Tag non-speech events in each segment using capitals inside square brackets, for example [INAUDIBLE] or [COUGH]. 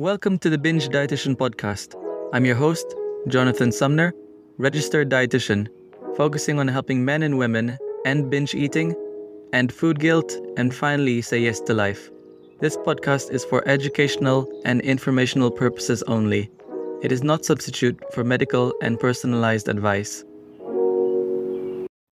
Welcome to the Binge Dietitian Podcast. I'm your host, Jonathan Sumner, registered dietitian, focusing on helping men and women end binge eating, end food guilt, and finally say yes to life. This podcast is for educational and informational purposes only. It is not substitute for medical and personalized advice.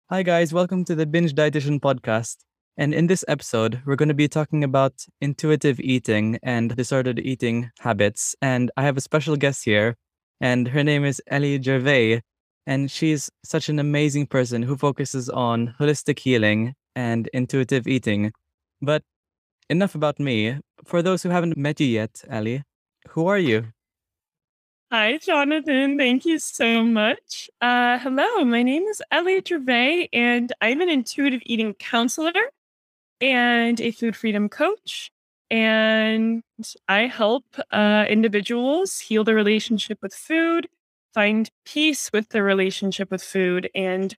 Hi guys, welcome to the Binge Dietitian Podcast. And in this episode, we're going to be talking about intuitive eating and disordered eating habits. And I have a special guest here, and her name is Ellie Gervais. And she's such an amazing person who focuses on holistic healing and intuitive eating. But enough about me. For those who haven't met you yet, Ellie, who are you? Hi, Jonathan. Thank you so much. Uh, hello, my name is Ellie Gervais, and I'm an intuitive eating counselor and a food freedom coach. And I help uh, individuals heal their relationship with food, find peace with their relationship with food, and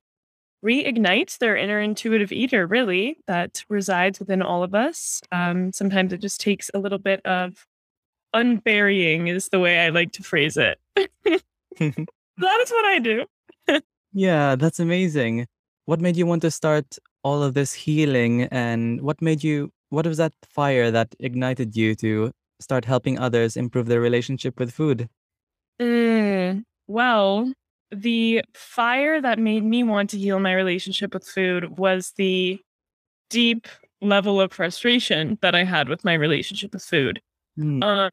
reignite their inner intuitive eater, really, that resides within all of us. Um, sometimes it just takes a little bit of unburying, is the way I like to phrase it. [LAUGHS] [LAUGHS] that is what I do. [LAUGHS] yeah, that's amazing. What made you want to start all of this healing and what made you what was that fire that ignited you to start helping others improve their relationship with food? Mm, well the fire that made me want to heal my relationship with food was the deep level of frustration that i had with my relationship with food. Mm. uh,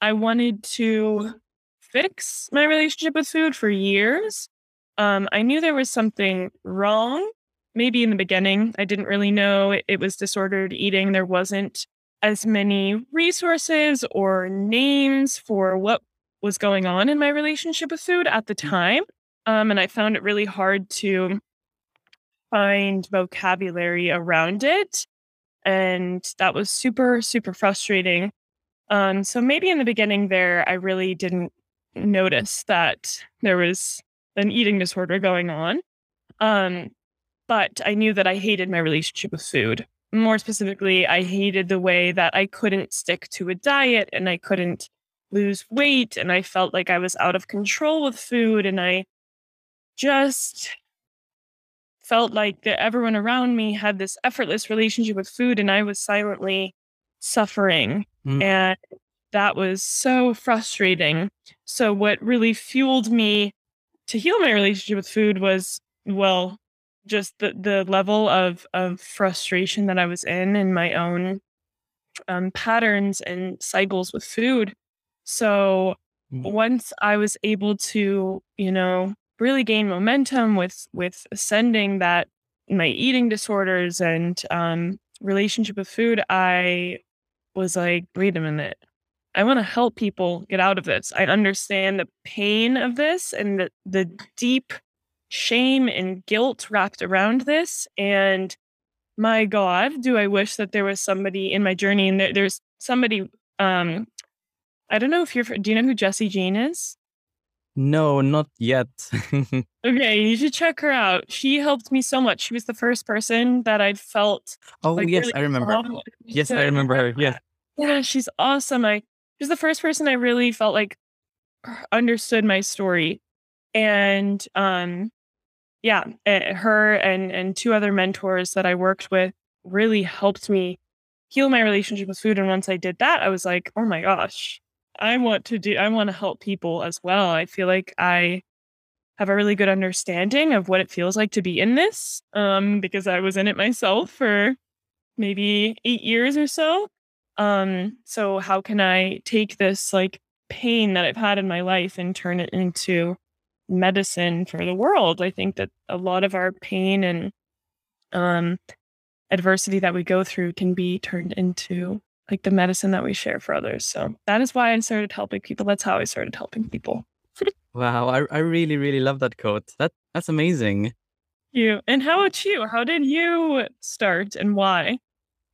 i wanted to fix my relationship with food for years. Um, i knew there was something wrong maybe in the beginning, I didn't really know it, it was disordered eating. There wasn't as many resources or names for what was going on in my relationship with food at the mm. time. Um, and I found it really hard to find vocabulary around it. And that was super, super frustrating. Um, so maybe in the beginning there, I really didn't notice that there was an eating disorder going on. Um, but I knew that I hated my relationship with food. More specifically, I hated the way that I couldn't stick to a diet and I couldn't lose weight. And I felt like I was out of control with food. And I just felt like that everyone around me had this effortless relationship with food and I was silently suffering. Mm. And that was so frustrating. So, what really fueled me to heal my relationship with food was well, just the the level of of frustration that I was in in my own um, patterns and cycles with food. So mm. once I was able to, you know, really gain momentum with with ascending that my eating disorders and um, relationship with food, I was like, wait a minute. I want to help people get out of this. I understand the pain of this and the, the deep shame and guilt wrapped around this. And my God, do I wish that there was somebody in my journey and there, there's somebody. Um, I don't know if you're. Do you know who Jessie Jean is? No, not yet. [LAUGHS] okay, you should check her out. She helped me so much. She was the first person that I'd felt. Oh like, yes, really I remember. Yes, I remember her. Yeah. [LAUGHS] Yeah, she's awesome. I she's the first person I really felt like understood my story, and um, yeah, eh, her and and two other mentors that I worked with really helped me heal my relationship with food. And once I did that, I was like, oh my gosh, I want to do, I want to help people as well. I feel like I have a really good understanding of what it feels like to be in this um, because I was in it myself for maybe eight years or so. Um, so, how can I take this like pain that I've had in my life and turn it into medicine for the world. I think that a lot of our pain and um, adversity that we go through can be turned into like the medicine that we share for others. So that is why I started helping people. That's how I started helping people. [LAUGHS] wow, I, I really really love that quote. That that's amazing. You and how about you? How did you start and why?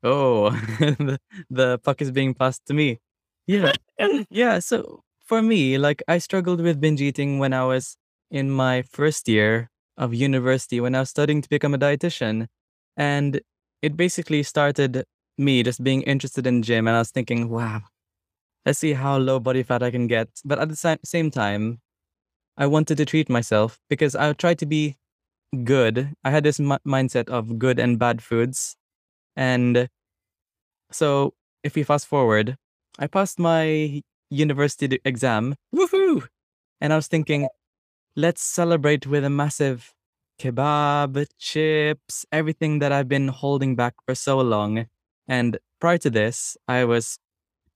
Oh, [LAUGHS] the, the puck is being passed to me. Yeah, [LAUGHS] yeah. So for me, like I struggled with binge eating when I was in my first year of university when I was studying to become a dietitian. And it basically started me just being interested in gym. And I was thinking, wow, let's see how low body fat I can get. But at the same time, I wanted to treat myself because I tried to be good. I had this m- mindset of good and bad foods. And so if we fast forward, I passed my university exam. Woohoo! And I was thinking, let's celebrate with a massive kebab, chips, everything that I've been holding back for so long. And prior to this, I was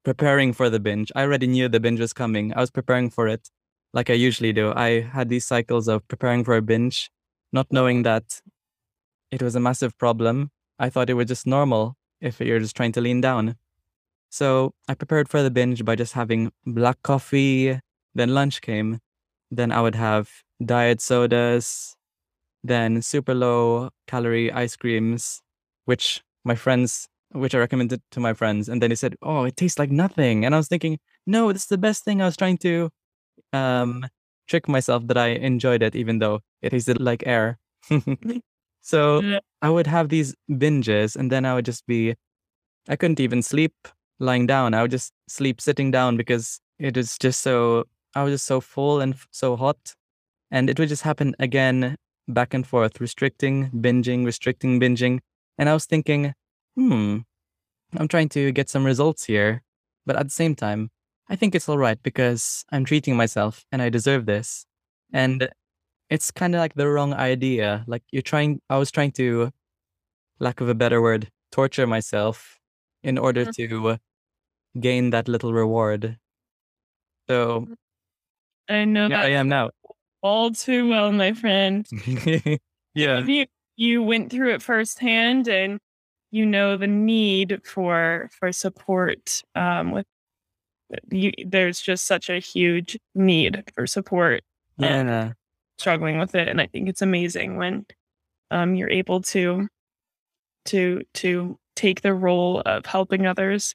preparing for the binge. I already knew the binge was coming. I was preparing for it like I usually do. I had these cycles of preparing for a binge, not knowing that it was a massive problem. I thought it was just normal if you're just trying to lean down. So I prepared for the binge by just having black coffee. Then lunch came. Then I would have diet sodas, then super low calorie ice creams, which my friends, which I recommended to my friends. And then they said, Oh, it tastes like nothing. And I was thinking, No, this is the best thing. I was trying to um, trick myself that I enjoyed it, even though it tasted like air. [LAUGHS] [LAUGHS] so I would have these binges, and then I would just be, I couldn't even sleep lying down. I would just sleep sitting down because it was just so, I was just so full and f- so hot. And it would just happen again, back and forth, restricting, binging, restricting, binging. And I was thinking, hmm, I'm trying to get some results here. But at the same time, I think it's all right because I'm treating myself and I deserve this. And it's kind of like the wrong idea. Like you're trying, I was trying to, lack of a better word, torture myself in order Mhm. to gain that little reward. So I know yeah, that I am now. all too well, my friend. [LAUGHS] yeah. You you went through it firsthand, and you know the need for for support. Um, with you, there's just such a huge need for support. Yeah. Struggling with it, and I think it's amazing when um you're able to to to take the role of helping others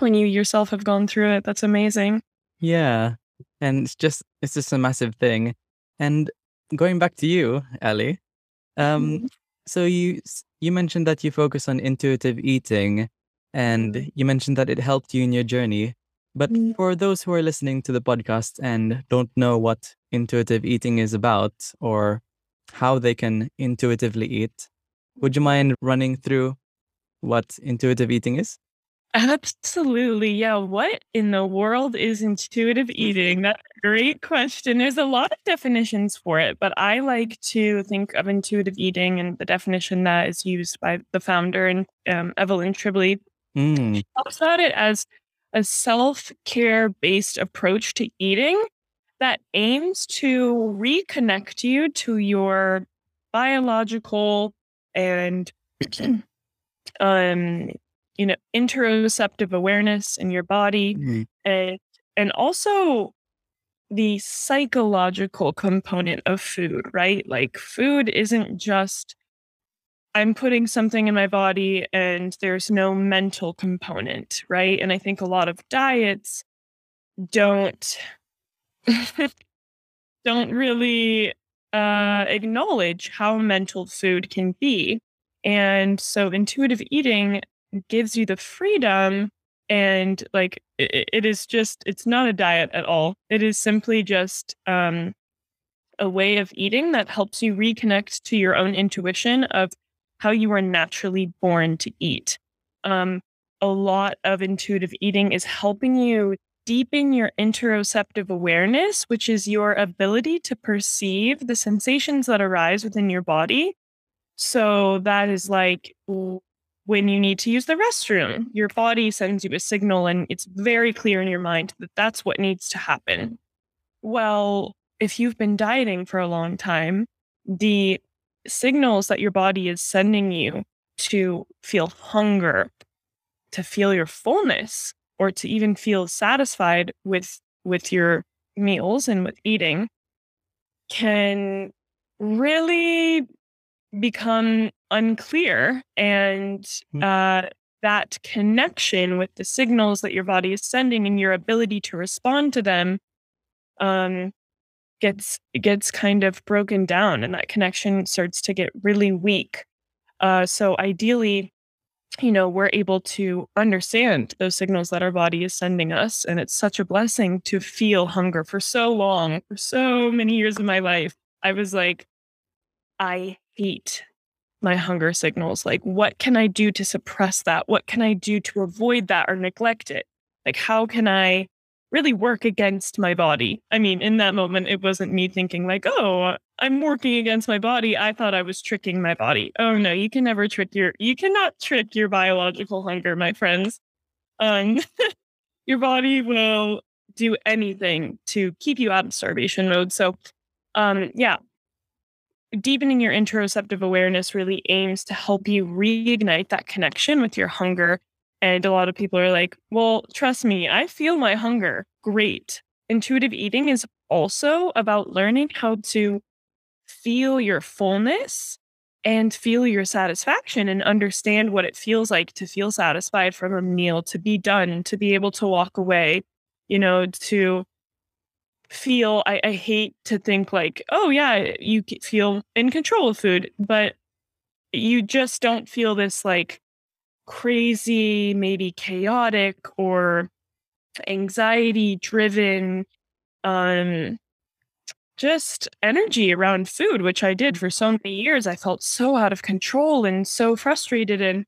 when you yourself have gone through it. That's amazing. Yeah. And it's just it's just a massive thing. And going back to you, Ellie, um, so you you mentioned that you focus on intuitive eating and Mhm. you mentioned that it helped you in your journey. But Mhm. for those who are listening to the podcast and don't know what intuitive eating is about or how they can intuitively eat, would you mind running through what intuitive eating is? Absolutely. Yeah. What in the world is intuitive eating? That's a great question. There's a lot of definitions for it, but I like to think of intuitive eating and the definition that is used by the founder and um, Evelyn Tribole Mm, talks about it as a self care based approach to eating that aims to reconnect you to your biological and [CLEARS THROAT] um you know interoceptive awareness in your body and and also the psychological component of food right? Like food isn't just i'm putting something in my body and there's no mental component right? And i think a lot of diets don't [LAUGHS] don't really uh acknowledge how mental food can be. And so intuitive eating gives you the freedom and like it, it is just it's not a diet at all. It is simply just um a way of eating that helps you reconnect to your own intuition of how you are naturally born to eat. Um a lot of intuitive eating is helping you deepen your interoceptive awareness which is your ability to perceive the sensations that arise within your body. So that is like when you need to use the restroom, mm-hmm. your body sends you a signal and it's very clear in your mind that that's what needs to happen. Mm-hmm. Well, if you've been dieting for a long time, the signals that your body is sending you to feel hunger, to feel your fullness, or to even feel satisfied with with your meals and with eating can really become unclear and Mm. uh, that connection with the signals that your body is sending and your ability to respond to them um, gets gets kind of broken down and that connection starts to get really weak uh, so ideally you know, we're able to understand those signals that our body is sending us. And it's such a blessing to feel hunger for so long, for so many years of my life. I was like, I hate my hunger signals. Like, what can I do to suppress that? What can I do to avoid that or neglect it? Like, how can I really work against my body? I mean, in that moment, it wasn't me thinking, like, oh, I'm working against my body. I thought I was tricking my body. Oh, no, you can never trick your, you cannot trick your biological hunger, my friends. Um, [LAUGHS] your body will do anything to keep you out of starvation mode. So, um, yeah, deepening your interoceptive awareness really aims to help you reignite that connection with your hunger. And a lot of people are like, well, trust me, I feel my hunger. Great. Intuitive eating is also about learning how to feel your fullness and feel your satisfaction and understand what it feels like to feel satisfied from a meal, to be done, to be able to walk away, you know, to feel I, I hate to think like oh yeah you feel in control of food but you just don't feel this like crazy maybe chaotic or anxiety driven um just energy around food which i did for so many years. I felt so out of control and so frustrated and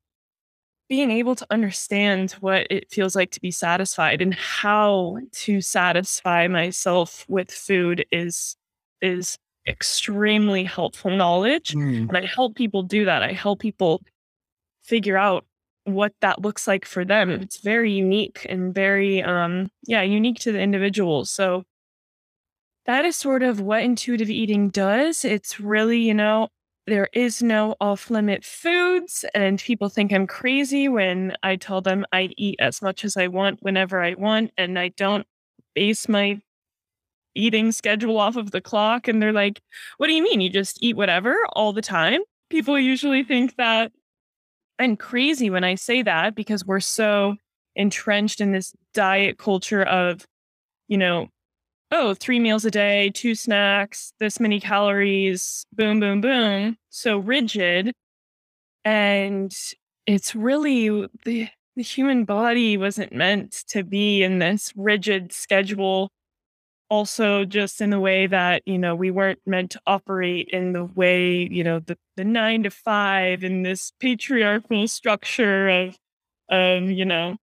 being able to understand what it feels like to be satisfied and how to satisfy myself with food is is extremely helpful knowledge mm. and i help people do that. I help people figure out what that looks like for them. It's very unique and very um yeah unique to the individual. So that is sort of what intuitive eating does. It's really you know there is no off limit foods. And people think I'm crazy when I tell them I eat as much as I want whenever I want. And I don't base my eating schedule off of the clock. And they're like, what do you mean? You just eat whatever all the time? People usually think that I'm crazy when I say that because we're so entrenched in this diet culture of, you know, oh, three meals a day, two snacks, this many calories, boom, boom, boom. So rigid. And it's really the, the human body wasn't meant to be in this rigid schedule. Also, just in the way that, you know, we weren't meant to operate in the way, you know, the, the nine to five in this patriarchal structure of, um, you know,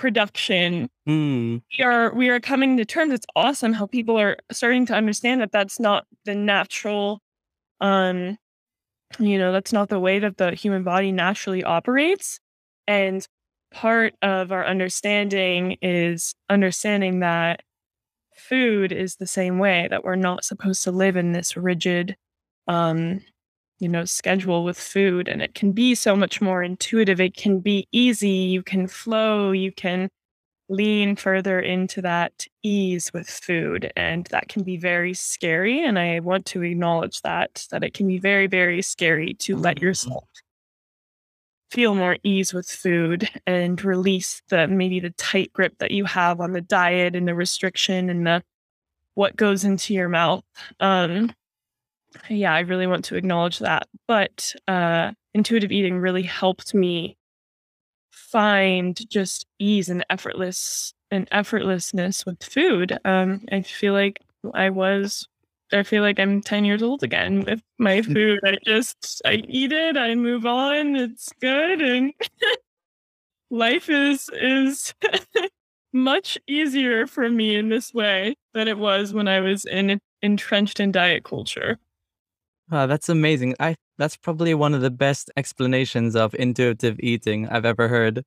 production. Mm. we are we are coming to terms. It's awesome how people are starting to understand that that's not the natural um you know that's not the way that the human body naturally operates. And part of our understanding is understanding that food is the same way that we're not supposed to live in this rigid um you know schedule with food and it can be so much more intuitive. It can be easy. You can flow. You can lean further into that ease with food and that can be very scary and i want to acknowledge that that it can be very very scary to let mm-hmm. yourself feel more ease with food and release the maybe the tight grip that you have on the diet and the restriction and the what goes into your mouth. Um yeah, I really want to acknowledge that. But uh, intuitive eating really helped me find just ease and effortless and effortlessness with food. Um, I feel like I was. I feel like I'm 10 years old again with my [LAUGHS] food. I just I eat it, I move on, it's good and [LAUGHS] life is is [LAUGHS] much easier for me in this way than it was when I was in entrenched in diet culture. Wow, that's amazing. I that's probably one of the best explanations of intuitive eating I've ever heard.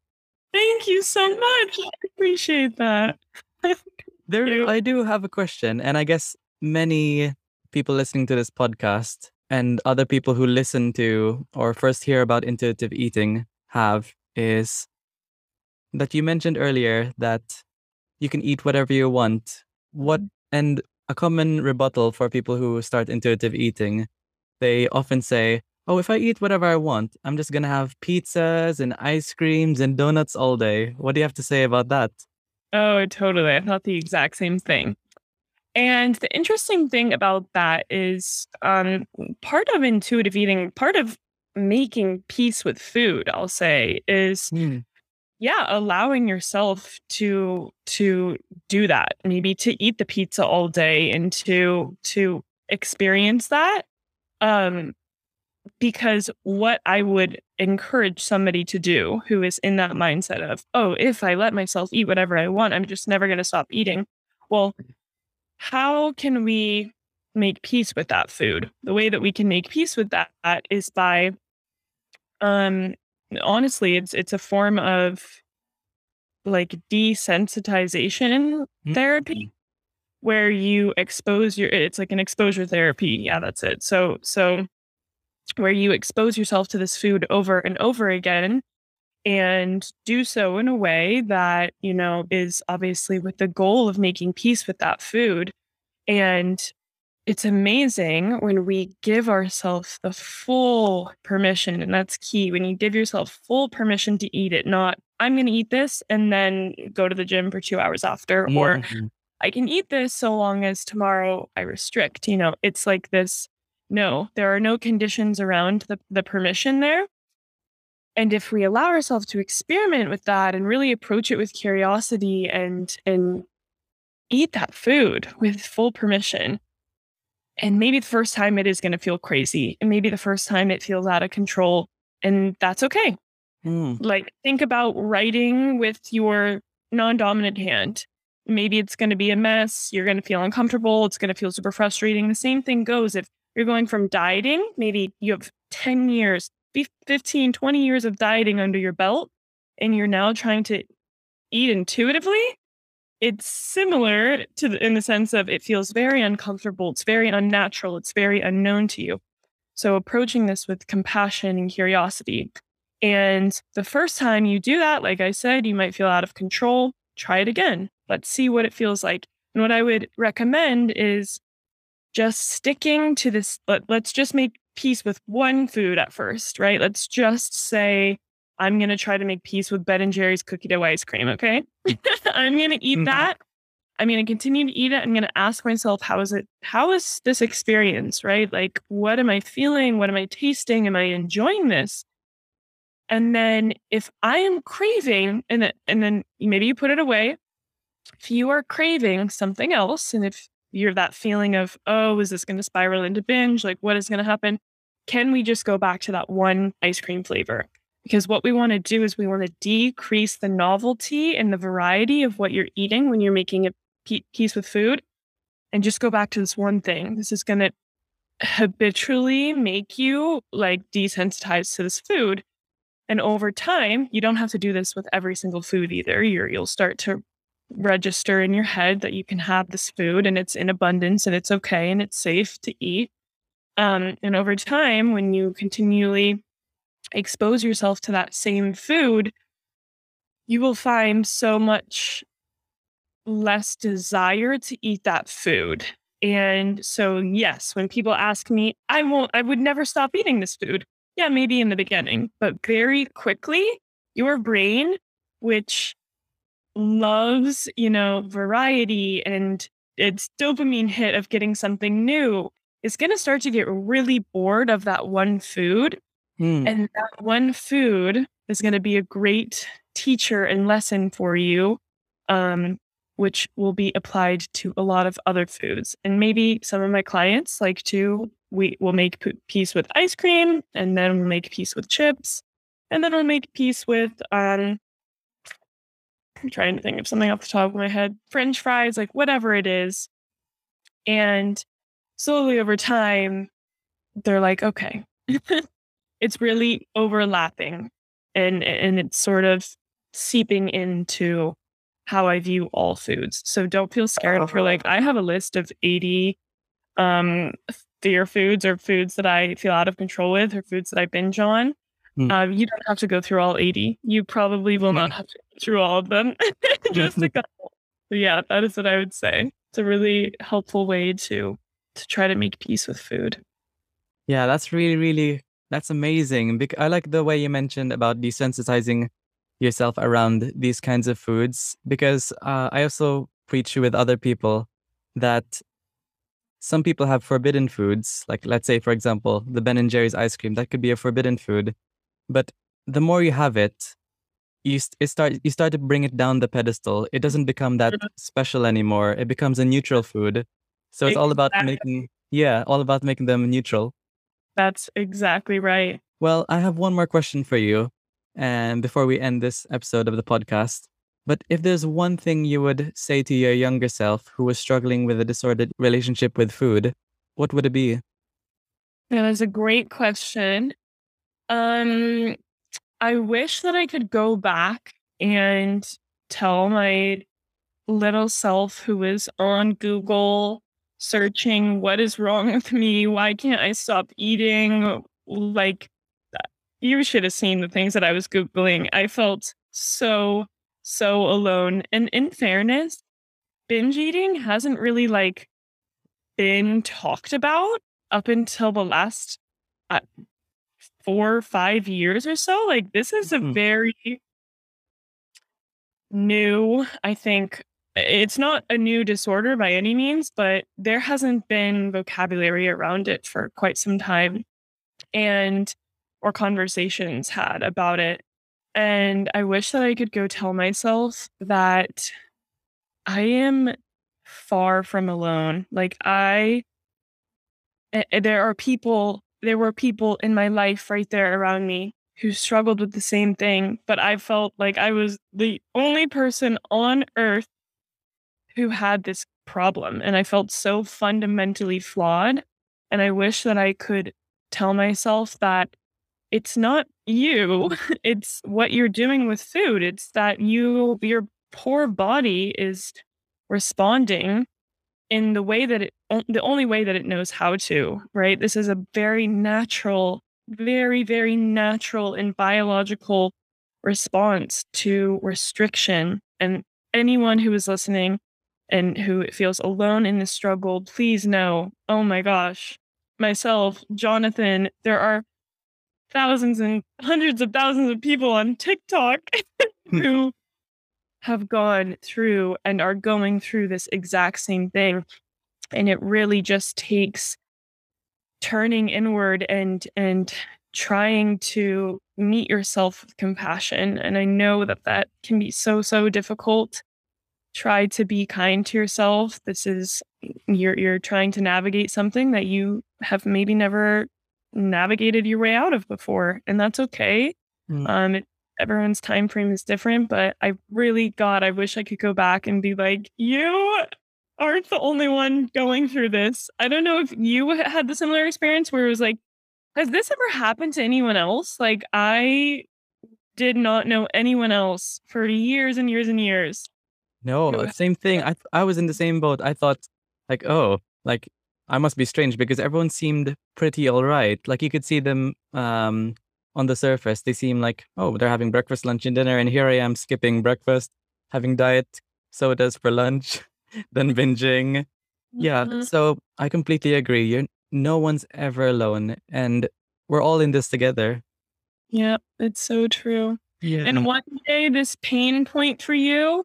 Thank you so much. I appreciate that. [LAUGHS] there I do have a question, and I guess many people listening to this podcast and other people who listen to or first hear about intuitive eating have is that you mentioned earlier that you can eat whatever you want. What mm-hmm. and a common rebuttal for people who start intuitive eating they often say, Oh, if I eat whatever I want, I'm just going to have pizzas and ice creams and donuts all day. What do you have to say about that? Oh, totally. I thought the exact same thing. And the interesting thing about that is um, part of intuitive eating, part of making peace with food, I'll say, is Mm. yeah, allowing yourself to to do that. Maybe to eat the pizza all day and to to experience that. Um because what I would encourage somebody to do who is in that mindset of, oh, if I let myself eat whatever I want, I'm just never going to stop eating. Well, how can we make peace with that food? The way that we can make peace with that is by um honestly, it's it's a form of like desensitization Mm. therapy where you expose your it's like an exposure therapy. Yeah, that's it. So so where you expose yourself to this food over and over again and do so in a way that, you know, is obviously with the goal of making peace with that food. And it's amazing when we give ourselves the full permission, and that's key. When you give yourself full permission to eat it, not I'm going to eat this and then go to the gym for two hours after, or Mhm. I can eat this so long as tomorrow I restrict. You know, it's like this no, there are no conditions around the, the permission there. And if we allow ourselves to experiment with that and really approach it with curiosity and and eat that food with full permission, and maybe the first time it is going to feel crazy, and maybe the first time it feels out of control, and that's okay. Mm. Like think about writing with your non-dominant hand. Maybe it's going to be a mess. You're going to feel uncomfortable. It's going to feel super frustrating. The same thing goes if you're going from dieting, maybe you have 10 years, 15, 20 years of dieting under your belt, and you're now trying to eat intuitively. It's similar to the, in the sense of it feels very uncomfortable. It's very unnatural. It's very unknown to you. So approaching this with compassion and curiosity. And the first time you do that, like I said, you might feel out of control. Try it again. Let's see what it feels like. And what I would recommend is just sticking to this. Let, let's just make peace with one food at first, right? Let's just say, I'm going to try to make peace with Ben and Jerry's cookie dough ice cream. Okay. [LAUGHS] I'm going to eat Mhm. that. I'm going to continue to eat it. I'm going to ask myself, how is it? How is this experience, right? Like, what am I feeling? What am I tasting? Am I enjoying this? And then if I am craving, and then, and then maybe you put it away. If you are craving something else, and if you're that feeling of, oh, is this going to spiral into binge? Like, what is going to happen? Can we just go back to that one ice cream flavor? Because what we want to do is we want to decrease the novelty and the variety of what you're eating when you're making a peace with food and just go back to this one thing. This is going to habitually make you like desensitized to this food. And over time, you don't have to do this with every single food either. You're, you'll start to register in your head that you can have this food and it's in abundance and it's okay and it's safe to eat. Um, and over time, when you continually expose yourself to that same food, you will find so much less desire to eat that food. And so, yes, when people ask me, I won't, I would never stop eating this food. Yeah, maybe in the beginning, but very quickly, your brain, which loves, you know, variety and its dopamine hit of getting something new, is going to start to get really bored of that one food. Mm. And that one food is going to be a great teacher and lesson for you, um, which will be applied to a lot of other foods. And maybe some of my clients like to, we will make peace with ice cream, and then we'll make peace with chips, and then we'll make peace with, um, I'm trying to think of something off the top of my head, French fries, like whatever it is. And slowly over time, they're like, okay, [LAUGHS] it's really overlapping and and it's sort of seeping into how I view all foods. So don't feel scared if you're like, I have a list of 80 um fear foods or foods that I feel out of control with or foods that I binge on. Hmm. Um, you don't have to go through all 80. You probably will not have to go through all of them. [LAUGHS] Just a [LAUGHS] couple. So yeah, that is what I would say. It's a really helpful way to to try to make peace with food. Yeah, that's really, really, that's amazing. I like the way you mentioned about desensitizing yourself around these kinds of foods because uh, I also preach with other people that some people have forbidden foods, like let's say, for example, the Ben and Jerry's ice cream, that could be a forbidden food. But the more you have it, you it start you start to bring it down the pedestal. It doesn't become that mm-hmm. special anymore. It becomes a neutral food. So it's all about making yeah, all about making them neutral. That's exactly right. Well, I have one more question for you, and before we end this episode of the podcast. But if there's one thing you would say to your younger self who was struggling with a disordered relationship with food, what would it be? That is a great question. Um, I wish that I could go back and tell my little self who is on Google searching what is wrong with me, why can't I stop eating? Like, uh, you should have seen the things that I was Googling. I felt so, so alone. And in fairness, binge eating hasn't really like been talked about up until the last uh, four or five years or so like this is a Mhm. very new i think it's not a new disorder by any means but there hasn't been vocabulary around it for quite some time and or conversations had about it and i wish that i could go tell myself that i am far from alone like I there are people there were people in my life right there around me who struggled with the same thing but i felt like i was the only person on earth who had this problem and i felt so fundamentally flawed and i wish that i could tell myself that it's not you [LAUGHS] it's what you're doing with food it's that you your poor body is responding in the way that it the only way that it knows how to right? This is a very natural very very natural and biological response to restriction. And anyone who is listening and who feels alone in this struggle please know oh my gosh myself jonathan there are thousands and hundreds of thousands of people on tiktok [LAUGHS] hmm. who have gone through and are going through this exact same thing and it really just takes turning inward and and trying to meet yourself with compassion and i know that that can be so so difficult. Try to be kind to yourself. This is you're you're trying to navigate something that you have maybe never navigated your way out of before and that's okay. Mm. um it, everyone's time frame is different but i really god i wish i could go back and be like you aren't the only one going through this i don't know if you had the similar experience where it was like has this ever happened to anyone else like i did not know anyone else for years and years and years No, same thing. [LAUGHS] I th- I was in the same boat. I thought like, oh, like I must be strange because everyone seemed pretty all right. Like you could see them um on the surface. They seem like, oh, they're having breakfast, lunch, and dinner, and here I am skipping breakfast, having diet sodas for lunch, [LAUGHS] then binging. Yeah, Mhm. so I completely agree. You're no one's ever alone, and we're all in this together. yeah it's so true Yeah. And one day, this pain point for you,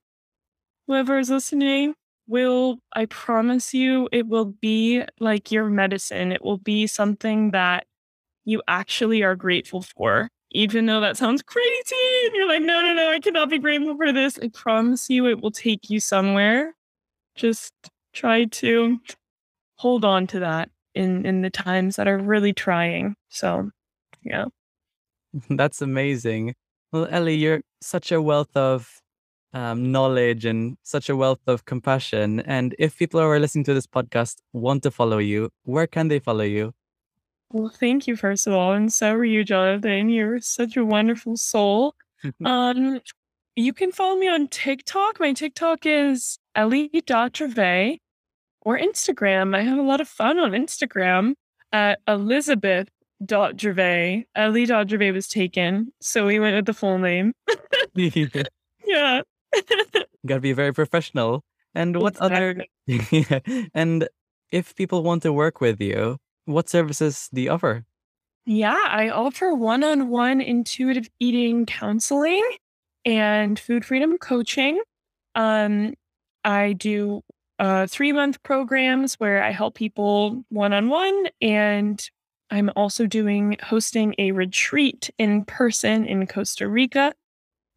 whoever is listening, will, I promise you, it will be like your medicine. It will be something that you actually are grateful for. Even though that sounds crazy, and you're like, no, no, no, I cannot be grateful for this. I promise you, it will take you somewhere. Just try to hold on to that in in the times that are really trying. So, yeah. [LAUGHS] That's amazing. Well, Ellie, you're such a wealth of um, knowledge and such a wealth of compassion. And if people who are listening to this podcast want to follow you, where can they follow you? Well, thank you, first of all. And so are you, Jonathan. You're such a wonderful soul. [LAUGHS] um, you can follow me on TikTok. My TikTok is ellie.gervais or Instagram. I have a lot of fun on Instagram at elizabeth.gervais. Ellie.gervais was taken, so we went with the full name. [LAUGHS] [LAUGHS] Yeah. Gotta be very professional. And what other [LAUGHS] and if people want to work with you, what services do you offer? Yeah, I offer one on one intuitive eating counseling and food freedom coaching. Um, I do uh, three month programs where I help people one on one. And I'm also doing hosting a retreat in person in Costa Rica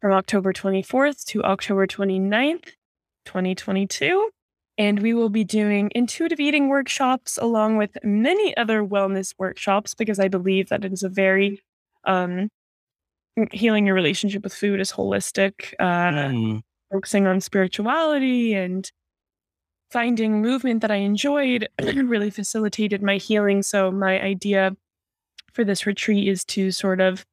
from October 24th to October 29th, 2022. And we will be doing intuitive eating workshops along with many other wellness workshops because I believe that it is a very um, healing your relationship with food is holistic, uh, mm. focusing on spirituality and finding movement that I enjoyed [CLEARS THROAT] really facilitated my healing. So, my idea for this retreat is to sort of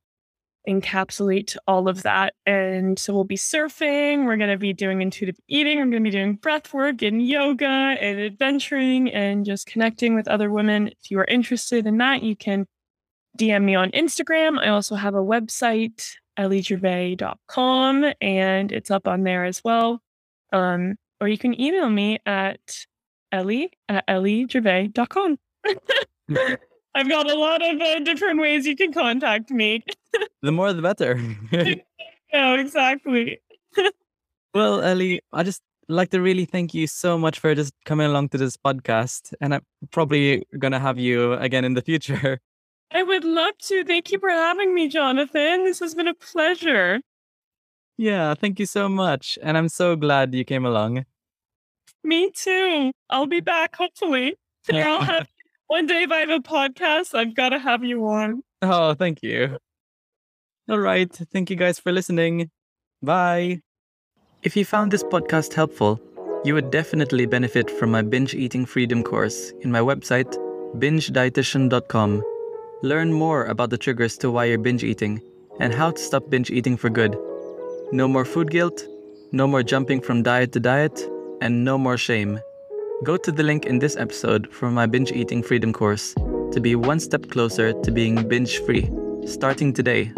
encapsulate all of that. And so, we'll be surfing, we're going to be doing intuitive eating, I'm going to be doing breath work and yoga and adventuring and just connecting with other women. If you are interested in that, you can DM me on Instagram. I also have a website, elliegervais.com, and it's up on there as well. Um, or you can email me at ellie at elliegervais.com. [LAUGHS] [LAUGHS] I've got a lot of uh, different ways you can contact me. [LAUGHS] the more the better. yeah, exactly. well, Ellie, I just like to really thank you so much for just coming along to this podcast. And I'm probably going to have you again in the future. I would love to. Thank you for having me, Jonathan. This has been a pleasure. Yeah, thank you so much. And I'm so glad you came along. Me too. I'll be back, hopefully. [LAUGHS] I'll have one day if I have a podcast, I've got to have you on. Oh, thank you. All right. Thank you guys for listening. Bye. If you found this podcast helpful, you would definitely benefit from my binge eating freedom course in my website, bingedietitian.com. Learn more about the triggers to why you're binge eating and how to stop binge eating for good. No more food guilt, no more jumping from diet to diet, and no more shame. Go to the link in this episode for my binge eating freedom course to be one step closer to being binge free, starting today